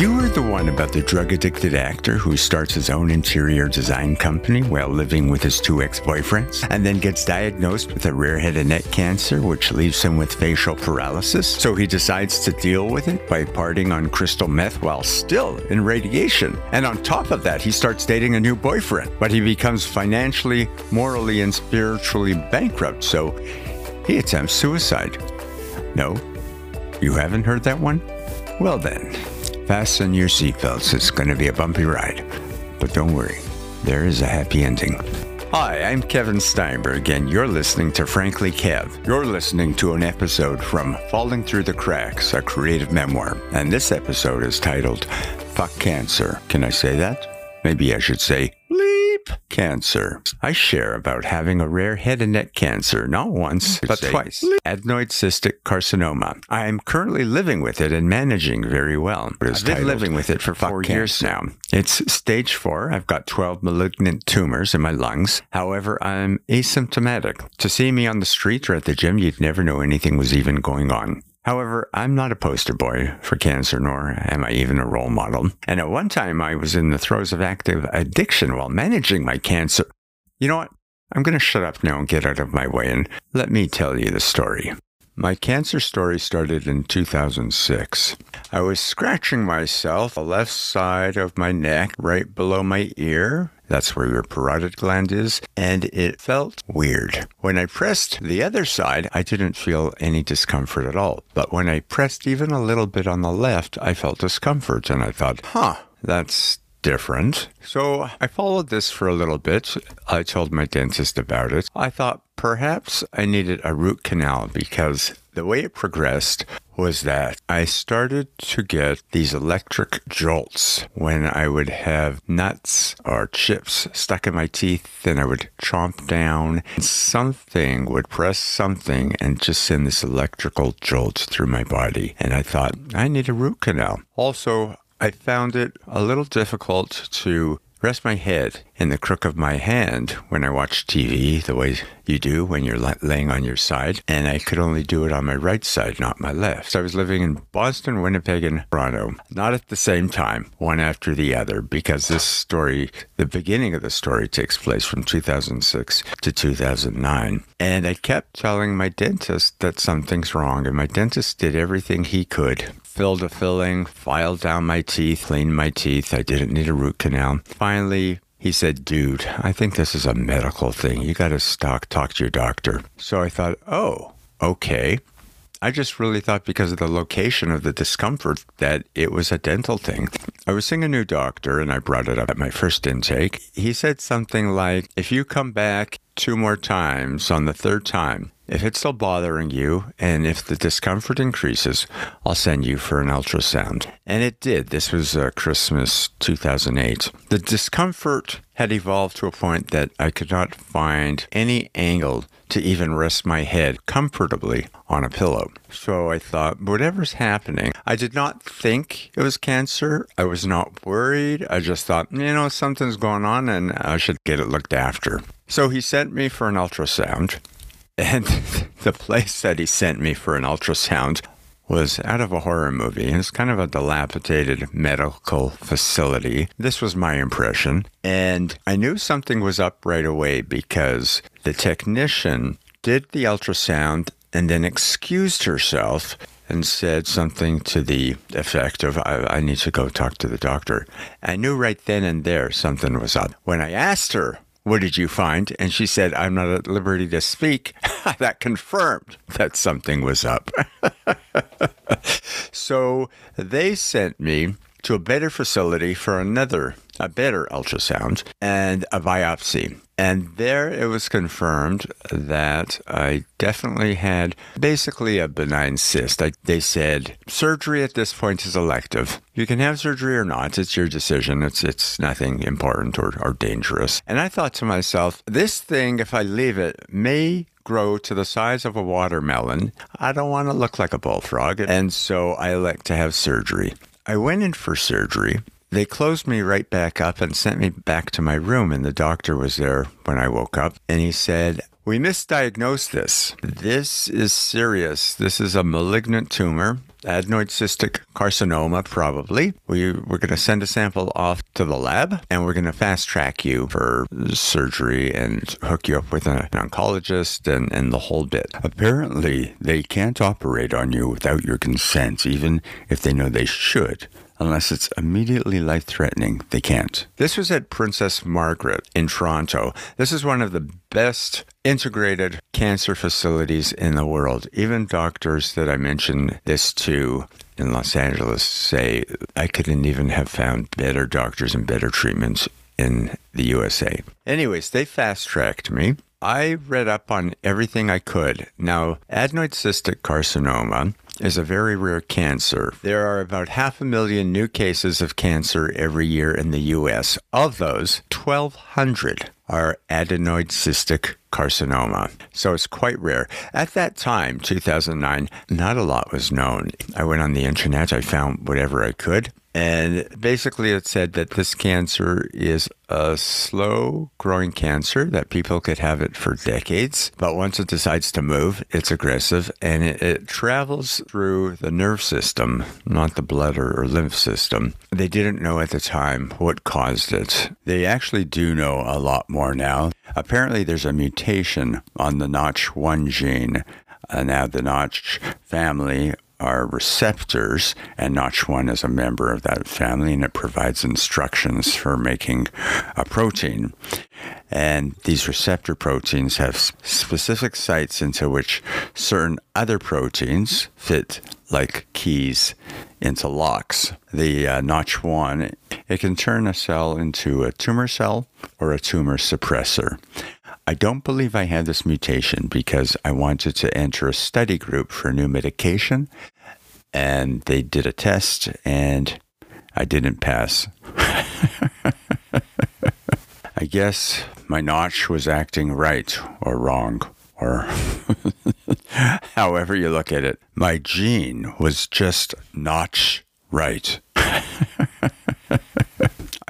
You heard the one about the drug addicted actor who starts his own interior design company while living with his two ex boyfriends and then gets diagnosed with a rare head and neck cancer, which leaves him with facial paralysis? So he decides to deal with it by partying on crystal meth while still in radiation. And on top of that, he starts dating a new boyfriend, but he becomes financially, morally, and spiritually bankrupt. So he attempts suicide. No? You haven't heard that one? Well then, fasten your seatbelts. It's going to be a bumpy ride. But don't worry, there is a happy ending. Hi, I'm Kevin Steinberg, and you're listening to Frankly Kev. You're listening to an episode from Falling Through the Cracks, a creative memoir. And this episode is titled Fuck Cancer. Can I say that? Maybe I should say bleep cancer. I share about having a rare head and neck cancer, not once, but twice. Adenoid cystic carcinoma. I am currently living with it and managing very well. I've been living with it for four years now. It's stage four. I've got 12 malignant tumors in my lungs. However, I'm asymptomatic. To see me on the street or at the gym, you'd never know anything was even going on. However, I'm not a poster boy for cancer, nor am I even a role model. And at one time, I was in the throes of active addiction while managing my cancer. You know what? I'm going to shut up now and get out of my way and let me tell you the story. My cancer story started in 2006. I was scratching myself, the left side of my neck, right below my ear. That's where your parotid gland is, and it felt weird. When I pressed the other side, I didn't feel any discomfort at all. But when I pressed even a little bit on the left, I felt discomfort, and I thought, huh, that's different. So I followed this for a little bit. I told my dentist about it. I thought perhaps I needed a root canal because the way it progressed was that I started to get these electric jolts when I would have nuts or chips stuck in my teeth and I would chomp down. And something would press something and just send this electrical jolt through my body. And I thought, I need a root canal. Also, I found it a little difficult to rest my head in the crook of my hand when I watch TV, the way you do when you're laying on your side. And I could only do it on my right side, not my left. So I was living in Boston, Winnipeg, and Toronto, not at the same time, one after the other, because this story, the beginning of the story, takes place from 2006 to 2009. And I kept telling my dentist that something's wrong. And my dentist did everything he could filled a filling, filed down my teeth, cleaned my teeth. I didn't need a root canal. Finally, he said, Dude, I think this is a medical thing. You got to talk, talk to your doctor. So I thought, Oh, okay. I just really thought because of the location of the discomfort that it was a dental thing. I was seeing a new doctor and I brought it up at my first intake. He said something like, If you come back two more times on the third time, if it's still bothering you and if the discomfort increases, I'll send you for an ultrasound. And it did. This was uh, Christmas 2008. The discomfort had evolved to a point that I could not find any angle to even rest my head comfortably on a pillow. So I thought, whatever's happening, I did not think it was cancer. I was not worried. I just thought, you know, something's going on and I should get it looked after. So he sent me for an ultrasound. And the place that he sent me for an ultrasound was out of a horror movie. It's kind of a dilapidated medical facility. This was my impression. And I knew something was up right away because the technician did the ultrasound and then excused herself and said something to the effect of, I, I, need to go talk to the doctor. I knew right then and there something was up. When I asked her what did you find? And she said, I'm not at liberty to speak. that confirmed that something was up. so they sent me to a better facility for another, a better ultrasound and a biopsy. And there it was confirmed that I definitely had basically a benign cyst. I, they said surgery at this point is elective. You can have surgery or not. It's your decision. It's it's nothing important or, or dangerous. And I thought to myself, this thing, if I leave it, may grow to the size of a watermelon. I don't want to look like a bullfrog. And so I elect to have surgery. I went in for surgery they closed me right back up and sent me back to my room, and the doctor was there when I woke up. And he said, We misdiagnosed this. This is serious. This is a malignant tumor. adenoid cystic carcinoma, probably. We, we're going to send a sample off to the lab and we're going to fast track you for surgery and hook you up with an oncologist and, and the whole bit. Apparently, they can't operate on you without your consent, even if they know they should unless it's immediately life threatening, they can't. This was at Princess Margaret in Toronto. This is one of the best integrated cancer facilities in the world. Even doctors that I mentioned this to in Los Angeles say I couldn't even have found better doctors and better treatments in the USA. Anyways, they fast tracked me. I read up on everything I could. Now, adenoid cystic carcinoma is a very rare cancer. There are about half a million new cases of cancer every year in the US. Of those, 1,200 are adenoid cystic carcinoma. So it's quite rare. At that time, 2009, not a lot was known. I went on the internet, I found whatever I could. And basically, it said that this cancer is a slow growing cancer, that people could have it for decades. But once it decides to move, it's aggressive and it, it travels through the nerve system, not the blood or, or lymph system. They didn't know at the time what caused it. They actually do know a lot more now. Apparently, there's a mutation on the Notch1 gene. Uh, now, the Notch family are receptors, and Notch1 is a member of that family, and it provides instructions for making a protein. And these receptor proteins have specific sites into which certain other proteins fit, like keys into locks. The uh, Notch1, it can turn a cell into a tumor cell or a tumor suppressor. I don't believe I had this mutation because I wanted to enter a study group for a new medication, and they did a test, and I didn't pass. I guess my notch was acting right or wrong, or however you look at it. My gene was just notch right.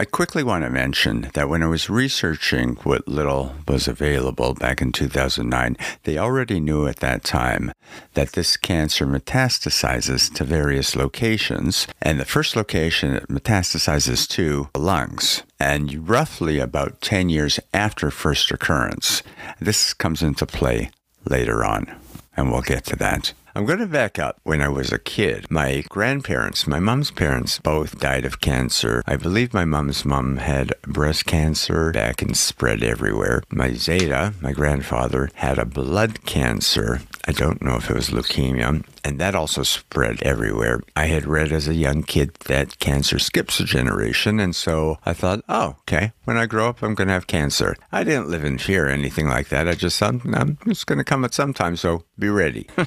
I quickly want to mention that when I was researching what little was available back in 2009, they already knew at that time that this cancer metastasizes to various locations, and the first location it metastasizes to the lungs. And roughly about 10 years after first occurrence, this comes into play later on, and we'll get to that. I'm going to back up. When I was a kid, my grandparents, my mom's parents, both died of cancer. I believe my mom's mom had breast cancer back and spread everywhere. My Zaida, my grandfather, had a blood cancer. I don't know if it was leukemia and that also spread everywhere. I had read as a young kid that cancer skips a generation, and so I thought, oh, okay, when I grow up, I'm going to have cancer. I didn't live in fear or anything like that. I just thought, I'm just going to come at some time, so be ready.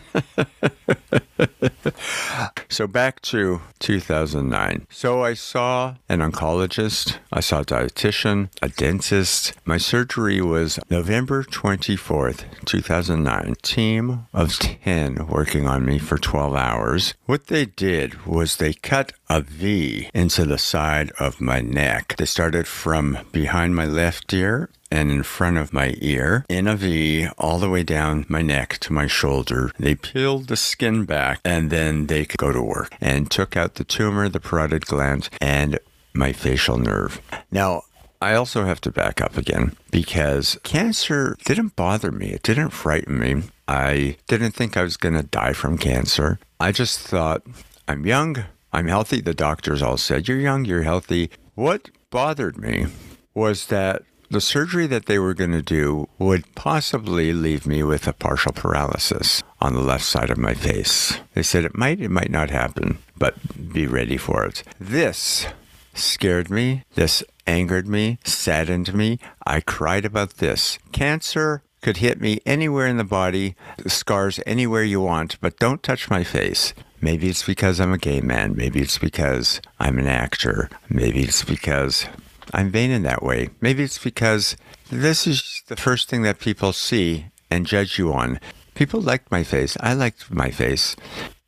so back to 2009. So I saw an oncologist, I saw a dietitian, a dentist. My surgery was November 24th, 2009. Team of 10 working on me for 12 hours. What they did was they cut a V into the side of my neck. They started from behind my left ear and in front of my ear in a V all the way down my neck to my shoulder. They peeled the skin back and then they could go to work and took out the tumor, the parotid gland, and my facial nerve. Now, I also have to back up again because cancer didn't bother me. It didn't frighten me. I didn't think I was going to die from cancer. I just thought, I'm young, I'm healthy. The doctors all said, You're young, you're healthy. What bothered me was that the surgery that they were going to do would possibly leave me with a partial paralysis on the left side of my face. They said it might, it might not happen, but be ready for it. This scared me. This angered me, saddened me. I cried about this. Cancer could hit me anywhere in the body, scars anywhere you want, but don't touch my face. Maybe it's because I'm a gay man. Maybe it's because I'm an actor. Maybe it's because I'm vain in that way. Maybe it's because this is the first thing that people see and judge you on. People liked my face. I liked my face.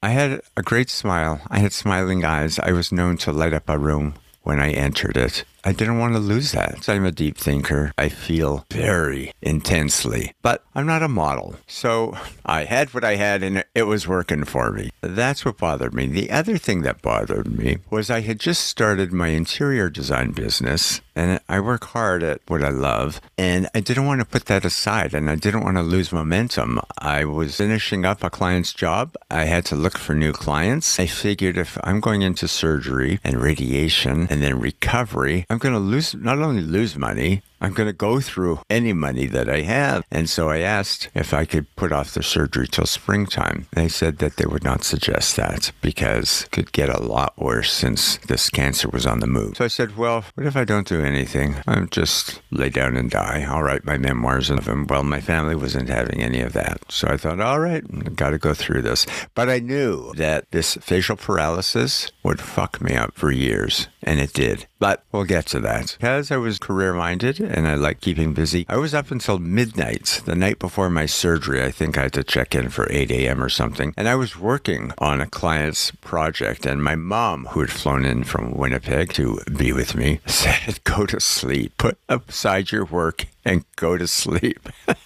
I had a great smile. I had smiling eyes. I was known to light up a room when I entered it. I didn't want to lose that. I'm a deep thinker. I feel very intensely, but I'm not a model. So I had what I had and it was working for me. That's what bothered me. The other thing that bothered me was I had just started my interior design business and I work hard at what I love and I didn't want to put that aside and I didn't want to lose momentum. I was finishing up a client's job. I had to look for new clients. I figured if I'm going into surgery and radiation and then recovery, I'm going to lose not only lose money, I'm going to go through any money that I have. And so I asked if I could put off the surgery till springtime. They said that they would not suggest that because it could get a lot worse since this cancer was on the move. So I said, well, what if I don't do anything? I'm just lay down and die. I'll write my memoirs of them. Well, my family wasn't having any of that. So I thought, all right, got to go through this. But I knew that this facial paralysis would fuck me up for years. And it did. But we'll get to that. Because I was career minded and I like keeping busy. I was up until midnight the night before my surgery. I think I had to check in for 8 a.m. or something. And I was working on a client's project. And my mom, who had flown in from Winnipeg to be with me, said, Go to sleep. Put aside your work and go to sleep.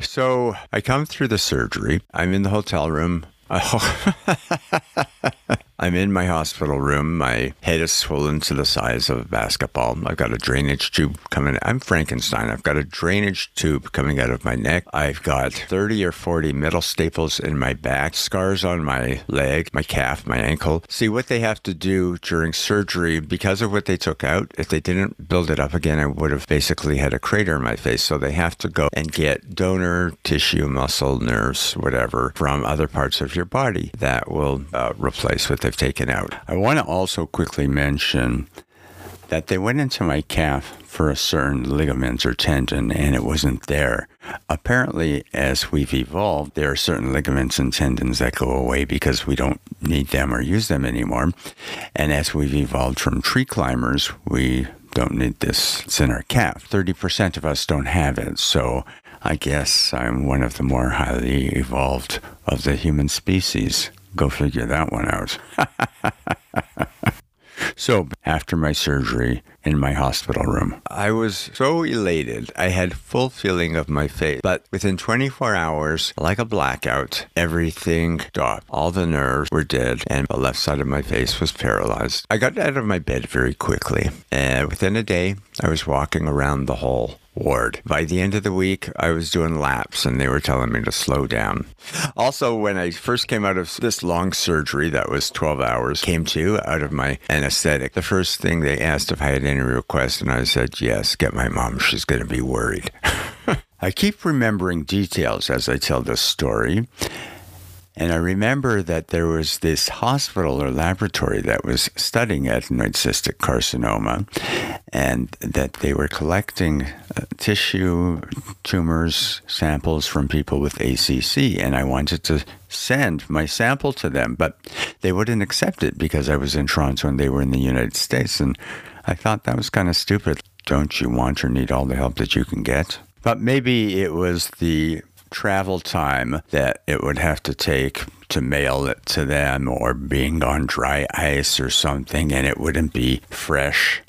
so I come through the surgery. I'm in the hotel room. Oh. I'm in my hospital room. My head is swollen to the size of a basketball. I've got a drainage tube coming. I'm Frankenstein. I've got a drainage tube coming out of my neck. I've got 30 or 40 metal staples in my back, scars on my leg, my calf, my ankle. See what they have to do during surgery because of what they took out. If they didn't build it up again, I would have basically had a crater in my face. So they have to go and get donor tissue, muscle, nerves, whatever from other parts of your body that will uh, replace what they they've taken out. I want to also quickly mention that they went into my calf for a certain ligament or tendon and it wasn't there. Apparently, as we've evolved, there are certain ligaments and tendons that go away because we don't need them or use them anymore. And as we've evolved from tree climbers, we don't need this. It's in our calf. 30% of us don't have it. So I guess I'm one of the more highly evolved of the human species. Go figure that one out. so, after my surgery in my hospital room, I was so elated. I had full feeling of my face. But within 24 hours, like a blackout, everything stopped. All the nerves were dead, and the left side of my face was paralyzed. I got out of my bed very quickly. And within a day, I was walking around the whole ward. By the end of the week, I was doing laps and they were telling me to slow down. Also, when I first came out of this long surgery that was 12 hours, came to out of my anesthetic, the first thing they asked if I had any requests, and I said, yes, get my mom. She's going to be worried. I keep remembering details as I tell this story. And I remember that there was this hospital or laboratory that was studying adenoid cystic carcinoma, and that they were collecting uh, tissue, tumors, samples from people with ACC. And I wanted to send my sample to them, but they wouldn't accept it because I was in Toronto and they were in the United States. And I thought that was kind of stupid. Don't you want or need all the help that you can get? But maybe it was the travel time that it would have to take to mail it to them or being on dry ice or something and it wouldn't be fresh.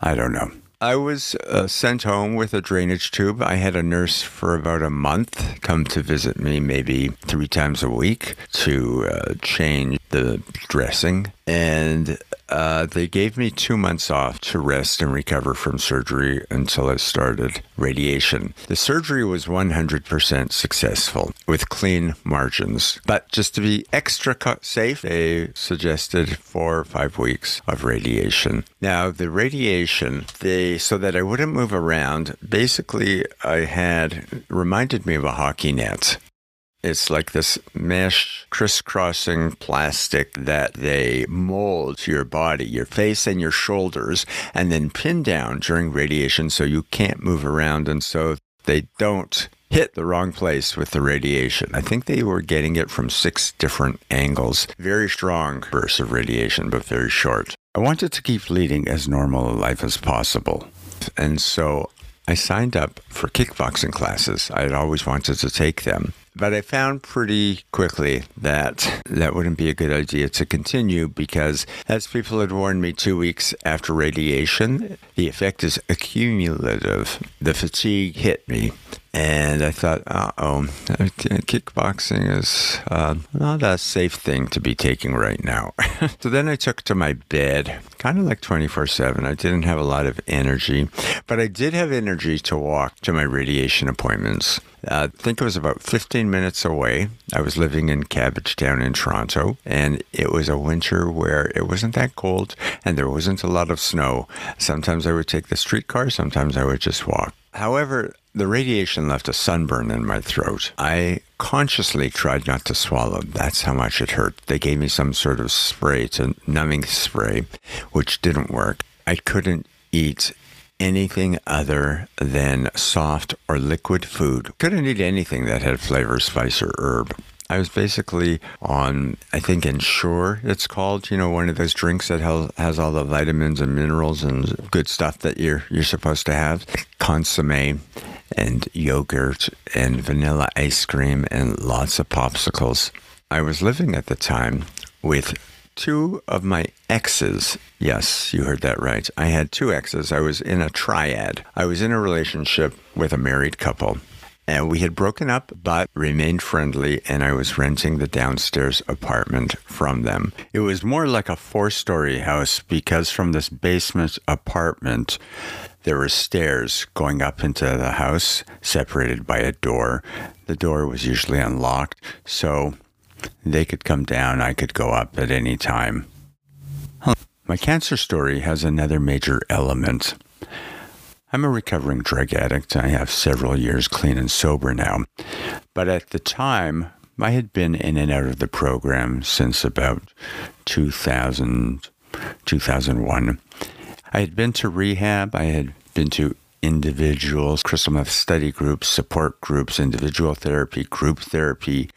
I don't know. I was uh, sent home with a drainage tube. I had a nurse for about a month come to visit me maybe three times a week to uh, change the dressing. And uh, they gave me two months off to rest and recover from surgery until I started radiation. The surgery was 100% successful with clean margins. But just to be extra safe, they suggested four or five weeks of radiation. Now, the radiation, they so that I wouldn't move around, basically, I had reminded me of a hockey net. It's like this mesh crisscrossing plastic that they mold to your body, your face and your shoulders, and then pin down during radiation so you can't move around and so they don't hit the wrong place with the radiation. I think they were getting it from six different angles. Very strong bursts of radiation, but very short. I wanted to keep leading as normal a life as possible. And so I signed up for kickboxing classes. I had always wanted to take them. But I found pretty quickly that that wouldn't be a good idea to continue because, as people had warned me two weeks after radiation, the effect is accumulative. The fatigue hit me. And I thought, uh oh, kickboxing is uh, not a safe thing to be taking right now. so then I took to my bed, kind of like 24 7. I didn't have a lot of energy, but I did have energy to walk to my radiation appointments. Uh, I think it was about 15 minutes away. I was living in Cabbagetown in Toronto, and it was a winter where it wasn't that cold and there wasn't a lot of snow. Sometimes I would take the streetcar, sometimes I would just walk. However, the radiation left a sunburn in my throat. I consciously tried not to swallow. That's how much it hurt. They gave me some sort of spray, it's a numbing spray, which didn't work. I couldn't eat anything other than soft or liquid food. Couldn't eat anything that had flavor, spice, or herb. I was basically on, I think, Ensure, it's called, you know, one of those drinks that has all the vitamins and minerals and good stuff that you're, you're supposed to have. Consomme and yogurt and vanilla ice cream and lots of popsicles. I was living at the time with two of my exes. Yes, you heard that right. I had two exes. I was in a triad. I was in a relationship with a married couple. And we had broken up, but remained friendly, and I was renting the downstairs apartment from them. It was more like a four story house because from this basement apartment, there were stairs going up into the house, separated by a door. The door was usually unlocked, so they could come down, I could go up at any time. My cancer story has another major element. I'm a recovering drug addict. I have several years clean and sober now. But at the time, I had been in and out of the program since about 2000, 2001. I had been to rehab. I had been to individuals, crystal meth study groups, support groups, individual therapy, group therapy,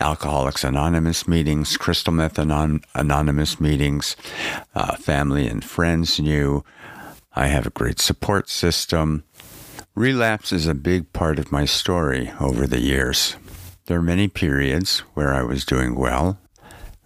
Alcoholics Anonymous meetings, crystal meth anon- anonymous meetings, uh, family and friends knew. I have a great support system. Relapse is a big part of my story over the years. There are many periods where I was doing well,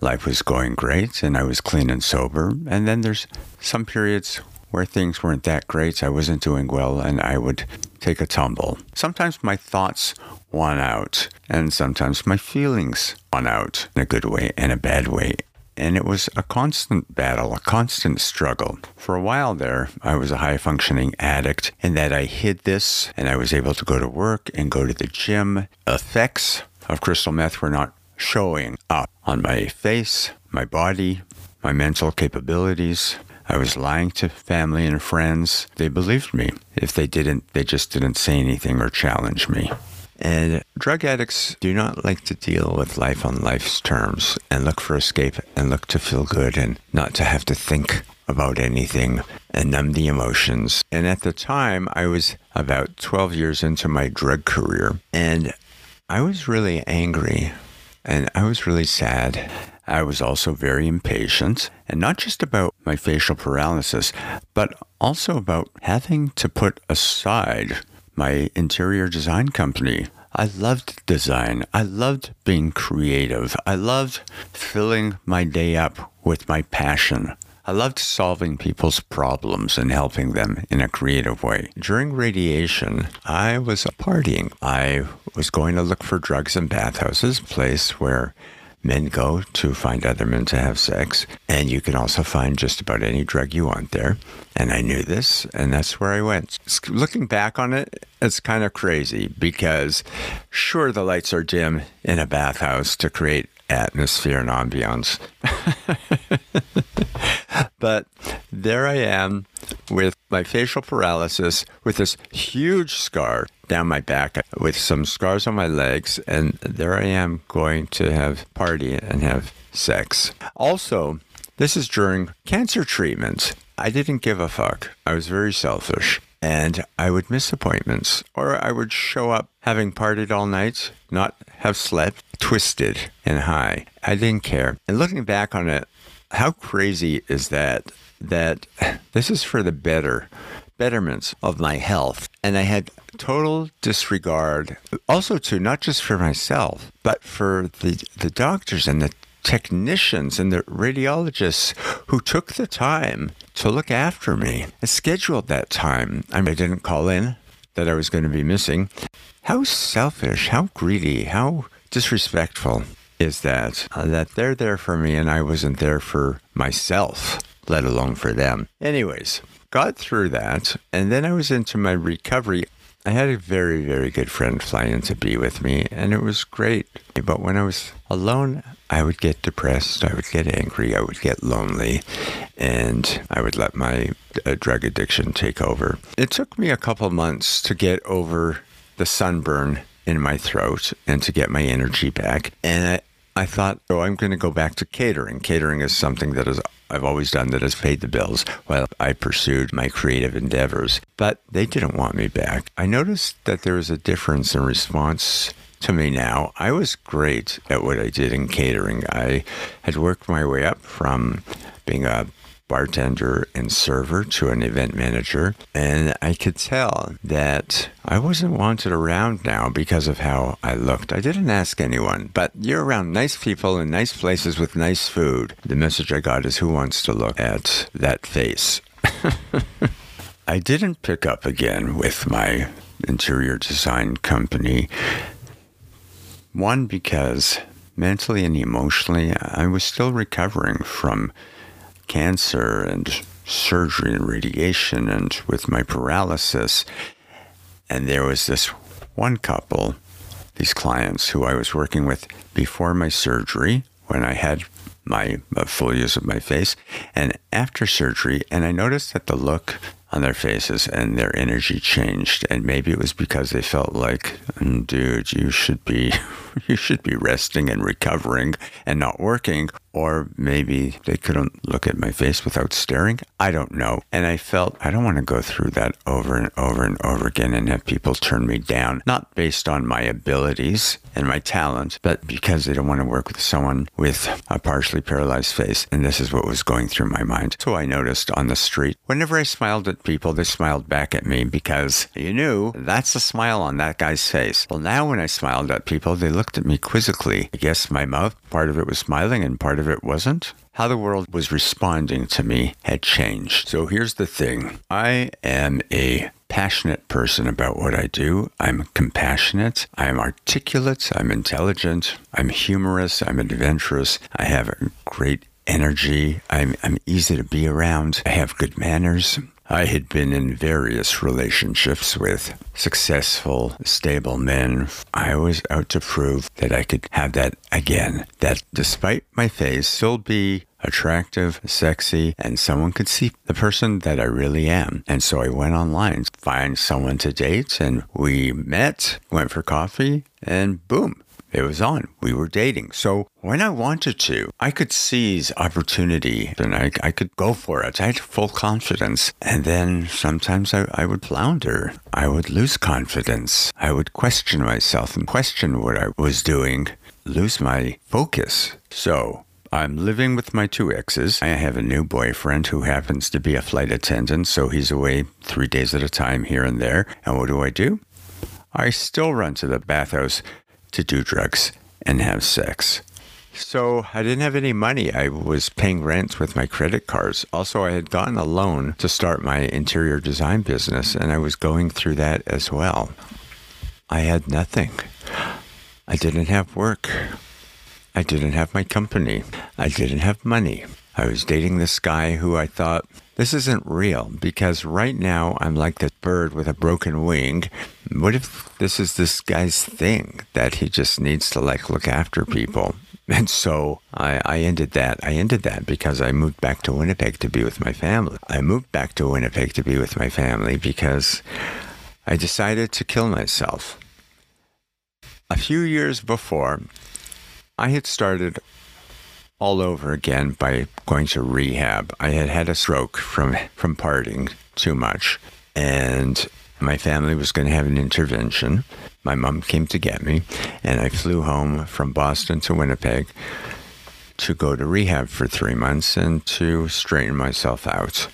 life was going great, and I was clean and sober. And then there's some periods where things weren't that great, I wasn't doing well, and I would take a tumble. Sometimes my thoughts won out, and sometimes my feelings won out in a good way and a bad way and it was a constant battle, a constant struggle. For a while there, I was a high functioning addict in that I hid this and I was able to go to work and go to the gym. Effects of crystal meth were not showing up on my face, my body, my mental capabilities. I was lying to family and friends. They believed me. If they didn't, they just didn't say anything or challenge me. And drug addicts do not like to deal with life on life's terms and look for escape and look to feel good and not to have to think about anything and numb the emotions. And at the time, I was about 12 years into my drug career and I was really angry and I was really sad. I was also very impatient, and not just about my facial paralysis, but also about having to put aside my interior design company. I loved design. I loved being creative. I loved filling my day up with my passion. I loved solving people's problems and helping them in a creative way. During radiation, I was partying. I was going to look for drugs in bathhouses, place where men go to find other men to have sex. And you can also find just about any drug you want there. And I knew this, and that's where I went. Looking back on it, it's kind of crazy because sure, the lights are dim in a bathhouse to create atmosphere and ambiance. but there I am with my facial paralysis with this huge scar down my back with some scars on my legs and there I am going to have party and have sex. Also, this is during cancer treatment. I didn't give a fuck. I was very selfish and I would miss appointments or I would show up having partied all night, not have slept, twisted and high. I didn't care. And looking back on it, how crazy is that? That this is for the better, betterments of my health. And I had total disregard also to not just for myself, but for the, the doctors and the technicians and the radiologists who took the time to look after me and scheduled that time. I, I didn't call in that I was going to be missing. How selfish, how greedy, how disrespectful is that? Uh, that they're there for me and I wasn't there for myself, let alone for them. Anyways, got through that. And then I was into my recovery. I had a very, very good friend fly in to be with me, and it was great. But when I was alone, I would get depressed, I would get angry, I would get lonely, and I would let my uh, drug addiction take over. It took me a couple months to get over the sunburn in my throat and to get my energy back. And I, I thought, oh, I'm going to go back to catering. Catering is something that is I've always done that has paid the bills while I pursued my creative endeavors. But they didn't want me back. I noticed that there was a difference in response to me now. I was great at what I did in catering. I had worked my way up from being a bartender and server to an event manager. And I could tell that I wasn't wanted around now because of how I looked. I didn't ask anyone, but you're around nice people in nice places with nice food. The message I got is who wants to look at that face? I didn't pick up again with my interior design company. One, because mentally and emotionally, I was still recovering from cancer and surgery and radiation and with my paralysis. And there was this one couple, these clients who I was working with before my surgery when I had my full use of my face and after surgery. And I noticed that the look on their faces and their energy changed. And maybe it was because they felt like, mm, dude, you should be, you should be resting and recovering and not working. Or maybe they couldn't look at my face without staring. I don't know. And I felt I don't want to go through that over and over and over again and have people turn me down, not based on my abilities and my talent, but because they don't want to work with someone with a partially paralyzed face. And this is what was going through my mind. So I noticed on the street, whenever I smiled at people, they smiled back at me because you knew that's a smile on that guy's face. Well, now when I smiled at people, they looked at me quizzically. I guess my mouth, part of it was smiling and part of it wasn't. How the world was responding to me had changed. So here's the thing I am a passionate person about what I do. I'm compassionate. I'm articulate. I'm intelligent. I'm humorous. I'm adventurous. I have a great energy. I'm, I'm easy to be around. I have good manners. I had been in various relationships with successful, stable men. I was out to prove that I could have that again. That despite my face, still be attractive, sexy, and someone could see the person that I really am. And so I went online, find someone to date, and we met, went for coffee, and boom, it was on. We were dating. So when I wanted to, I could seize opportunity and I, I could go for it. I had full confidence. And then sometimes I, I would flounder. I would lose confidence. I would question myself and question what I was doing, lose my focus. So I'm living with my two exes. I have a new boyfriend who happens to be a flight attendant, so he's away three days at a time here and there. And what do I do? I still run to the bathhouse to do drugs and have sex. So I didn't have any money. I was paying rent with my credit cards. Also, I had gotten a loan to start my interior design business, and I was going through that as well. I had nothing. I didn't have work. I didn't have my company. I didn't have money. I was dating this guy who I thought, this isn't real because right now I'm like that bird with a broken wing. What if this is this guy's thing that he just needs to like look after people? And so I, I ended that. I ended that because I moved back to Winnipeg to be with my family. I moved back to Winnipeg to be with my family because I decided to kill myself. A few years before, I had started all over again by going to rehab. I had had a stroke from from partying too much, and my family was going to have an intervention. My mom came to get me, and I flew home from Boston to Winnipeg to go to rehab for three months and to straighten myself out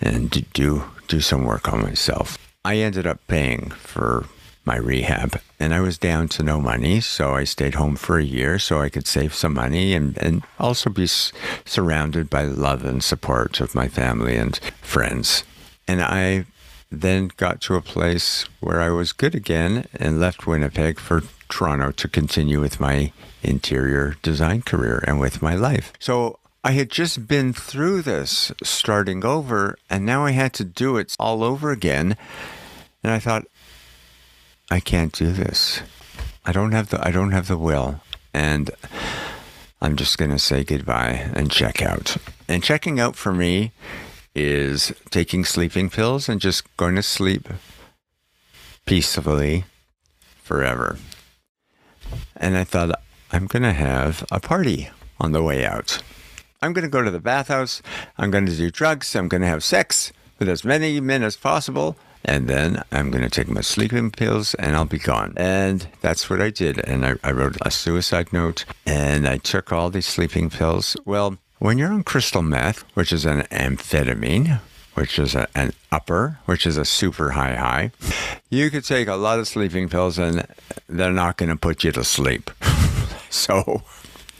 and do do some work on myself. I ended up paying for my rehab and I was down to no money. So I stayed home for a year so I could save some money and, and also be surrounded by love and support of my family and friends. And I then got to a place where I was good again and left Winnipeg for Toronto to continue with my interior design career and with my life. So I had just been through this starting over and now I had to do it all over again. And I thought, I can't do this. I don't have the I don't have the will. And I'm just gonna say goodbye and check out. And checking out for me is taking sleeping pills and just going to sleep peacefully forever. And I thought I'm gonna have a party on the way out. I'm gonna go to the bathhouse, I'm gonna do drugs, I'm gonna have sex with as many men as possible, and then I'm going to take my sleeping pills and I'll be gone. And that's what I did. And I, I, wrote a suicide note and I took all these sleeping pills. Well, when you're on crystal meth, which is an amphetamine, which is a, an upper, which is a super high high, you could take a lot of sleeping pills and they're not going to put you to sleep. so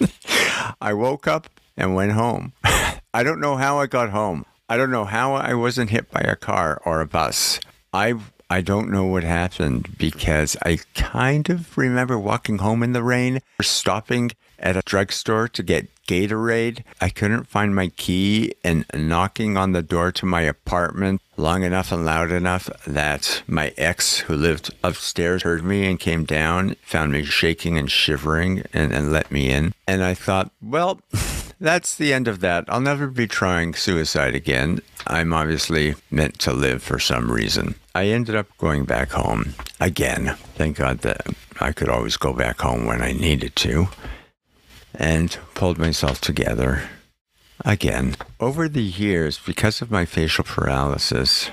I woke up and went home. I don't know how I got home. I don't know how I wasn't hit by a car or a bus. I I don't know what happened because I kind of remember walking home in the rain, stopping at a drugstore to get Gatorade. I couldn't find my key and knocking on the door to my apartment long enough and loud enough that my ex, who lived upstairs, heard me and came down, found me shaking and shivering, and, and let me in. And I thought, well, that's the end of that. I'll never be trying suicide again. I'm obviously meant to live for some reason. I ended up going back home again. Thank God that I could always go back home when I needed to. And pulled myself together again. Over the years, because of my facial paralysis,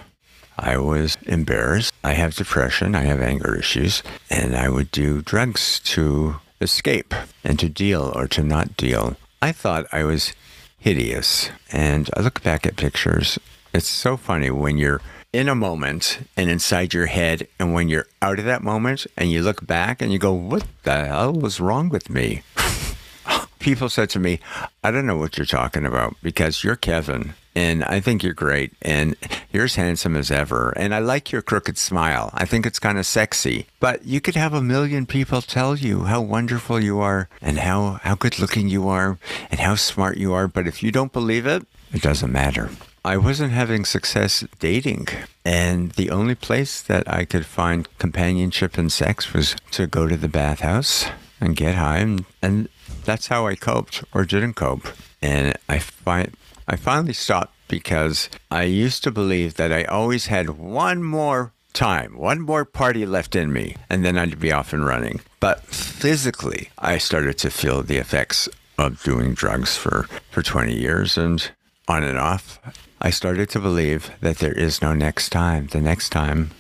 I was embarrassed. I have depression, I have anger issues, and I would do drugs to escape and to deal or to not deal. I thought I was hideous. And I look back at pictures. It's so funny when you're in a moment and inside your head, and when you're out of that moment and you look back and you go, What the hell was wrong with me? People said to me, I don't know what you're talking about because you're Kevin and I think you're great and you're as handsome as ever. And I like your crooked smile. I think it's kind of sexy. But you could have a million people tell you how wonderful you are and how, how good looking you are and how smart you are. But if you don't believe it, it doesn't matter. I wasn't having success dating. And the only place that I could find companionship and sex was to go to the bathhouse and get high. And, and that's how I coped or didn't cope. And I find I finally stopped because I used to believe that I always had one more time, one more party left in me, and then I'd be off and running. But physically, I started to feel the effects of doing drugs for, for 20 years and on and off. I started to believe that there is no next time. The next time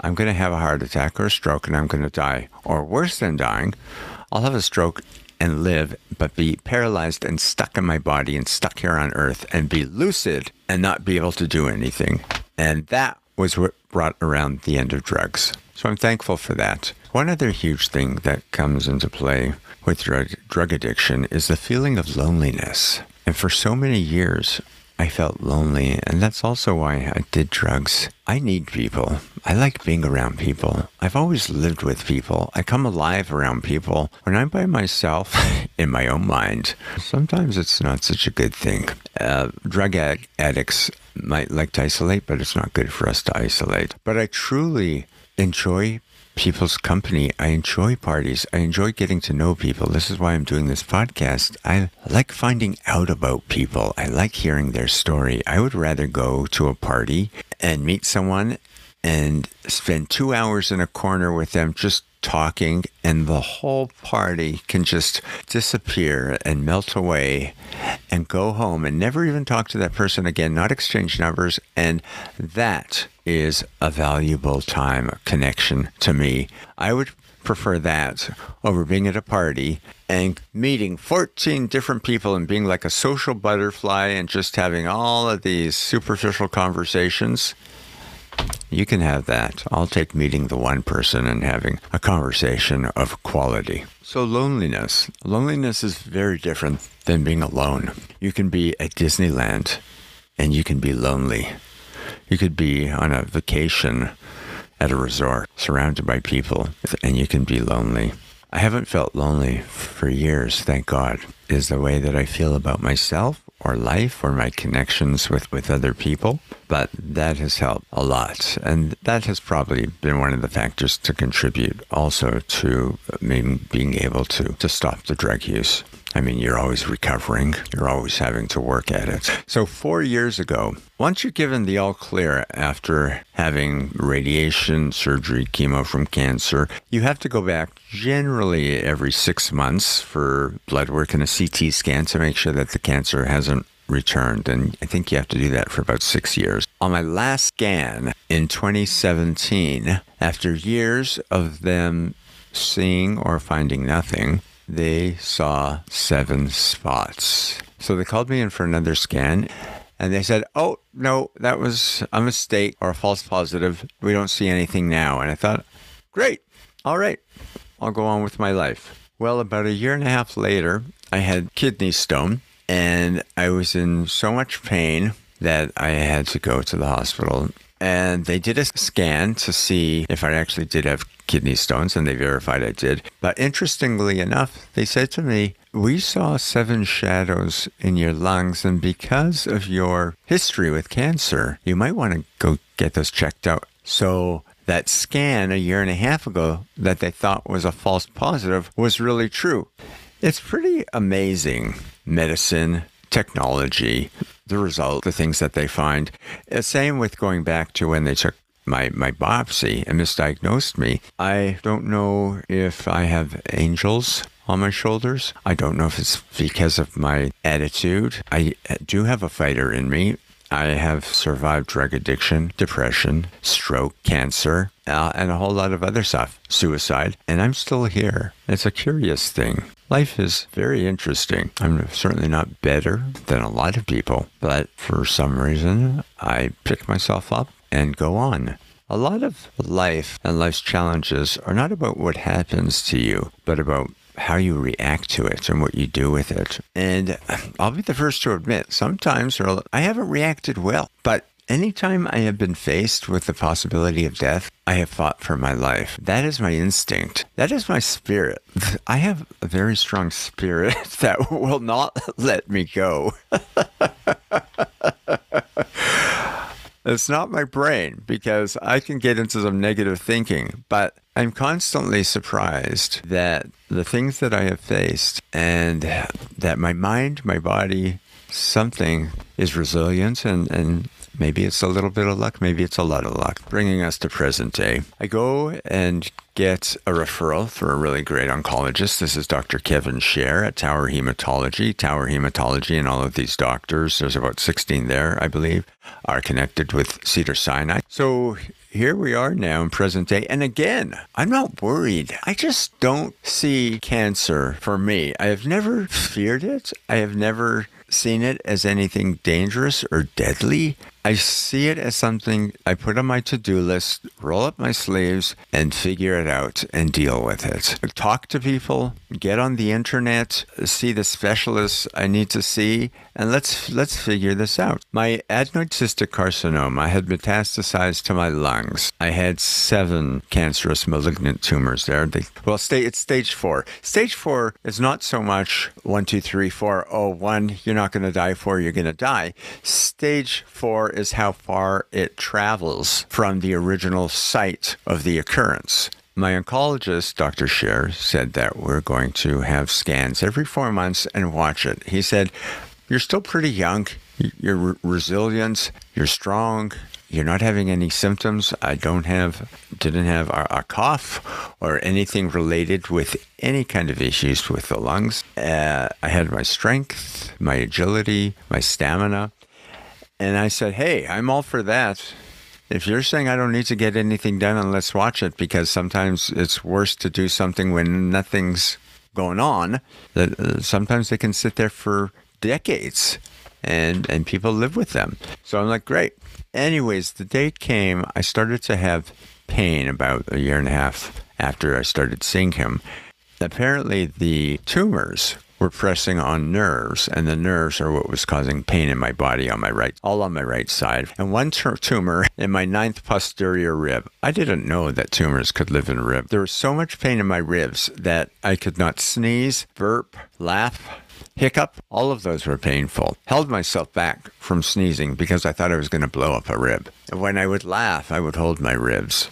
I'm going to have a heart attack or a stroke and I'm going to die. Or worse than dying, I'll have a stroke and live, but be paralyzed and stuck in my body and stuck here on earth and be lucid and not be able to do anything. And that was what brought around the end of drugs. So I'm thankful for that. One other huge thing that comes into play with drug, drug addiction is the feeling of loneliness. And for so many years, I felt lonely, and that's also why I did drugs. I need people. I like being around people. I've always lived with people. I come alive around people. When I'm by myself in my own mind, sometimes it's not such a good thing. Uh, drug ad- addicts might like to isolate, but it's not good for us to isolate. But I truly enjoy people's company. I enjoy parties. I enjoy getting to know people. This is why I'm doing this podcast. I like finding out about people. I like hearing their story. I would rather go to a party and meet someone and spend two hours in a corner with them just talking, and the whole party can just disappear and melt away and go home and never even talk to that person again, not exchange numbers. And that is a valuable time connection to me. I would prefer that over being at a party and meeting 14 different people and being like a social butterfly and just having all of these superficial conversations. You can have that. I'll take meeting the one person and having a conversation of quality. So, loneliness. Loneliness is very different than being alone. You can be at Disneyland and you can be lonely. You could be on a vacation at a resort surrounded by people and you can be lonely. I haven't felt lonely for years, thank God. Is the way that I feel about myself or life or my connections with, with other people. But that has helped a lot. And that has probably been one of the factors to contribute also to me being able to, to stop the drug use. I mean, you're always recovering, you're always having to work at it. So, four years ago, once you're given the all clear after having radiation, surgery, chemo from cancer, you have to go back generally every six months for blood work and a CT scan to make sure that the cancer hasn't returned. And I think you have to do that for about six years. On my last scan in 2017, after years of them seeing or finding nothing, they saw seven spots. So they called me in for another scan and they said, Oh, no, that was a mistake or a false positive. We don't see anything now. And I thought, Great. All right. I'll go on with my life. Well, about a year and a half later, I had kidney stone and I was in so much pain that I had to go to the hospital. And they did a scan to see if I actually did have kidney stones, and they verified I did. But interestingly enough, they said to me, We saw seven shadows in your lungs, and because of your history with cancer, you might want to go get those checked out. So that scan a year and a half ago that they thought was a false positive was really true. It's pretty amazing medicine, technology, the result, the things that they find. Same with going back to when they took my, my biopsy and misdiagnosed me. I don't know if I have angels on my shoulders. I don't know if it's because of my attitude. I do have a fighter in me. I have survived drug addiction, depression, stroke, cancer, uh, and a whole lot of other stuff, suicide, and I'm still here. It's a curious thing. Life is very interesting. I'm certainly not better than a lot of people, but for some reason, I pick myself up and go on. A lot of life and life's challenges are not about what happens to you, but about how you react to it and what you do with it. And I'll be the first to admit, sometimes I haven't reacted well, but anytime I have been faced with the possibility of death, I have fought for my life. That is my instinct. That is my spirit. I have a very strong spirit that will not let me go. It's not my brain because I can get into some negative thinking, but I'm constantly surprised that the things that I have faced and that my mind, my body, something is resilient and, and maybe it's a little bit of luck, maybe it's a lot of luck. Bringing us to present day. I go and get a referral for a really great oncologist. This is Dr. Kevin Scher at Tower Hematology. Tower Hematology and all of these doctors, there's about 16 there, I believe, are connected with Cedars-Sinai. So here we are now in present day. And again, I'm not worried. I just don't see cancer for me. I have never feared it. I have never seen it as anything dangerous or deadly. I see it as something I put on my to do list, roll up my sleeves, and figure it out and deal with it. Talk to people, get on the internet, see the specialists I need to see, and let's let's figure this out. My adenoid cystic carcinoma had metastasized to my lungs. I had seven cancerous malignant tumors there. They, well, stay, it's stage four. Stage four is not so much one, two, three, four. Oh, one, you're not going to die. Four, you're going to die. Stage four is how far it travels from the original site of the occurrence. My oncologist, Dr. Scher, said that we're going to have scans every four months and watch it. He said, You're still pretty young, you're re- resilient, you're strong, you're not having any symptoms. I don't have, didn't have a, a, cough or anything related with any kind of issues with the lungs. Uh, I had my strength, my agility, my stamina. And I said, hey, I'm all for that. If you're saying I don't need to get anything done, and let's watch it because sometimes it's worse to do something when nothing's going on. That uh, sometimes they can sit there for decades and and people live with them. So I'm like, great. Anyways, the date came. I started to have pain about a year and a half after I started seeing him. Apparently, the tumors were pressing on nerves, and the nerves are what was causing pain in my body on my right, all on my right side. And one tumor in my ninth posterior rib. I didn't know that tumors could live in a rib. There was so much pain in my ribs that I could not sneeze, burp, laugh, hiccup, all of those were painful. Held myself back from sneezing because I thought I was going to blow up a rib. And when I would laugh, I would hold my ribs.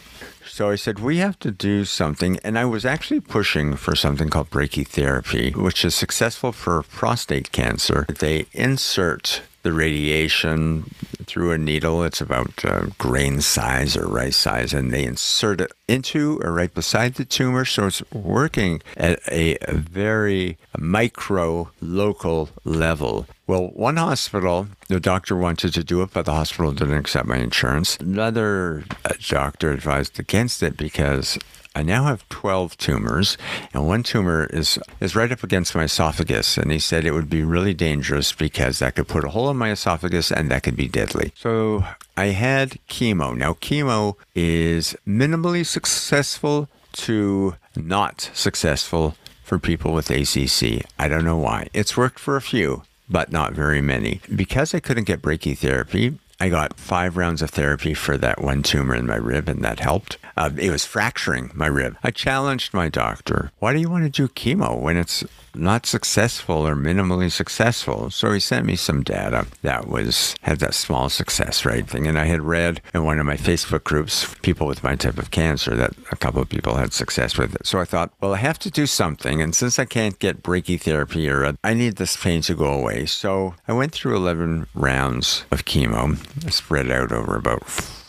So I said, we have to do something. And I was actually pushing for something called brachytherapy, which is successful for prostate cancer. They insert the radiation through a needle. It's about uh, grain size or rice size, and they insert it into or right beside the tumor. So it's working at a very micro local level. Well, one hospital, the doctor wanted to do it, but the hospital didn't accept my insurance. Another uh, doctor advised against it because I now have 12 tumors, and one tumor is, is right up against my esophagus. And he said it would be really dangerous because that could put a hole in my esophagus and that could be deadly. So I had chemo. Now, chemo is minimally successful to not successful for people with ACC. I don't know why. It's worked for a few, but not very many. Because I couldn't get brachytherapy, I got five rounds of therapy for that one tumor in my rib, and that helped. Uh, it was fracturing my rib. I challenged my doctor, why do you want to do chemo when it's not successful or minimally successful? So he sent me some data that was had that small success rate thing. And I had read in one of my Facebook groups, people with my type of cancer, that a couple of people had success with it. So I thought, well, I have to do something. And since I can't get brachytherapy or uh, I need this pain to go away. So I went through 11 rounds of chemo, spread out over about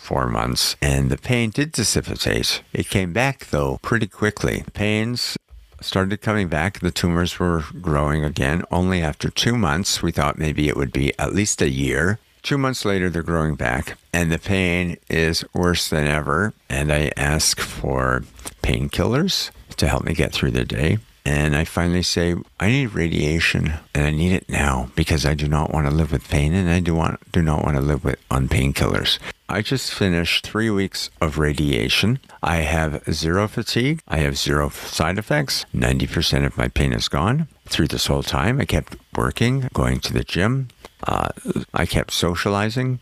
four months, and the pain did dissipate. It came back, though, pretty quickly. Pains started coming back. The tumors were growing again. Only after two months, we thought maybe it would be at least a year. Two months later, they're growing back, and the pain is worse than ever. And I ask for painkillers to help me get through the day. And I finally say, I need radiation and I need it now because I do not want to live with pain and I do want do not want to live with on painkillers. I just finished three weeks of radiation. I have zero fatigue. I have zero side effects. 90% of my pain is gone. Through this whole time, I kept working, going to the gym. Uh, I kept socializing.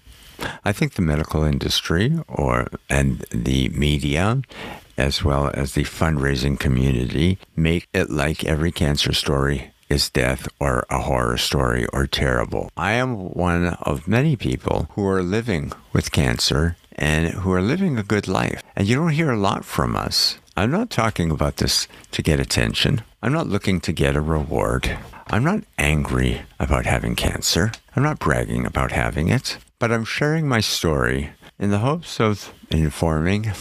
I think the medical industry or and the media as well as the fundraising community make it like every cancer story is death or a horror story or terrible. I am one of many people who are living with cancer and who are living a good life. And you don't hear a lot from us. I'm not talking about this to get attention. I'm not looking to get a reward. I'm not angry about having cancer. I'm not bragging about having it. But I'm sharing my story in the hopes of informing,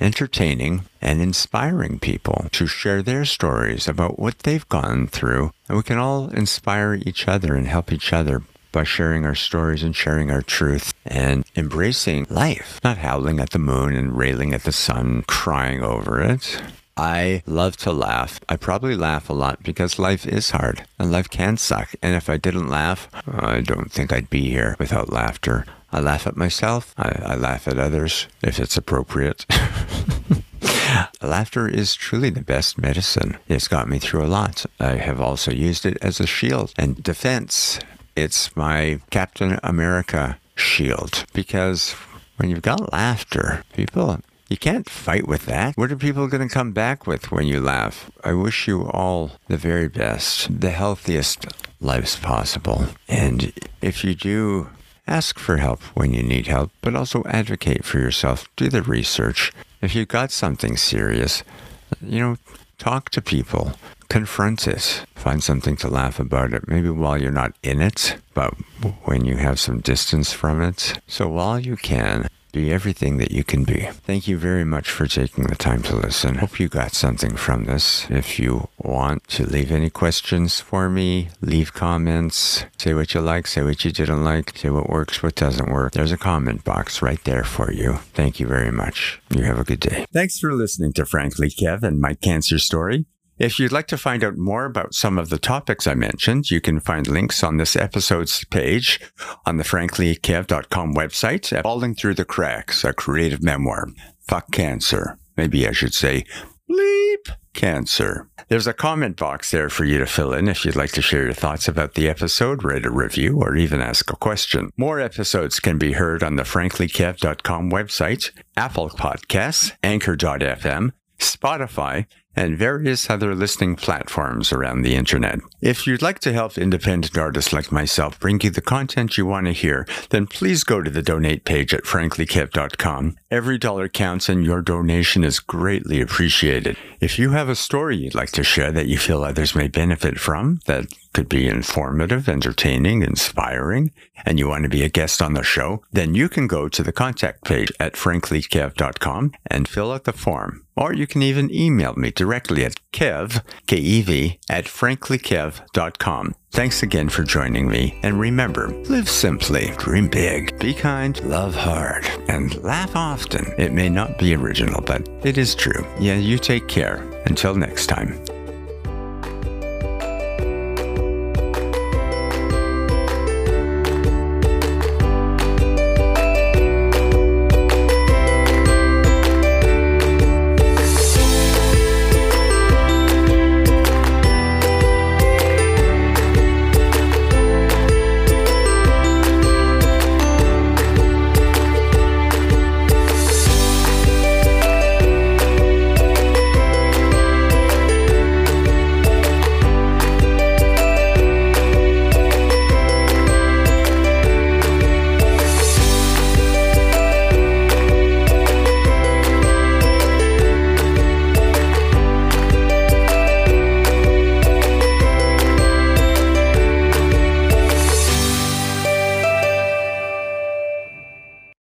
entertaining, and inspiring people to share their stories about what they've gone through. And we can all inspire each other and help each other by sharing our stories and sharing our truth and embracing life, not howling at the moon and railing at the sun, crying over it. I love to laugh. I probably laugh a lot because life is hard and life can suck. And if I didn't laugh, I don't think I'd be here without laughter. I laugh at myself. I, I laugh at others if it's appropriate. Laughter is truly the best medicine. It's got me through a lot. I have also used it as a shield and defense. It's my Captain America shield because when you've got laughter, people you can't fight with that. What are people going to come back with when you laugh? I wish you all the very best, the healthiest lives possible. And if you do, ask for help when you need help, but also advocate for yourself. Do the research. If you've got something serious, you know, talk to people, confront it, find something to laugh about it, maybe while you're not in it, but when you have some distance from it. So while you can, be everything that you can be. Thank you very much for taking the time to listen. Hope you got something from this. If you want to leave any questions for me, leave comments, say what you like, say what you didn't like, say what works, what doesn't work. There's a comment box right there for you. Thank you very much. You have a good day. Thanks for listening to Frankly Kev and my cancer story. If you'd like to find out more about some of the topics I mentioned, you can find links on this episode's page on the franklykev.com website. at Falling Through the Cracks, a creative memoir. Fuck cancer. Maybe I should say bleep cancer. There's a comment box there for you to fill in if you'd like to share your thoughts about the episode, write a review, or even ask a question. More episodes can be heard on the franklykev.com website, Apple Podcasts, Anchor.fm, Spotify, and various other listening platforms around the internet. If you'd like to help independent artists like myself bring you the content you want to hear, then please go to the donate page at franklykev.com. Every dollar counts and your donation is greatly appreciated. If you have a story you'd like to share that you feel others may benefit from, that could be informative, entertaining, inspiring, and you want to be a guest on the show, then you can go to the contact page at franklykev.com and fill out the form. Or you can even email me directly at kev, K-E-V, at franklykev.com. Thanks again for joining me. And remember, live simply, dream big, be kind, love hard, and laugh often. It may not be original, but it is true. Yeah, you take care. Until next time.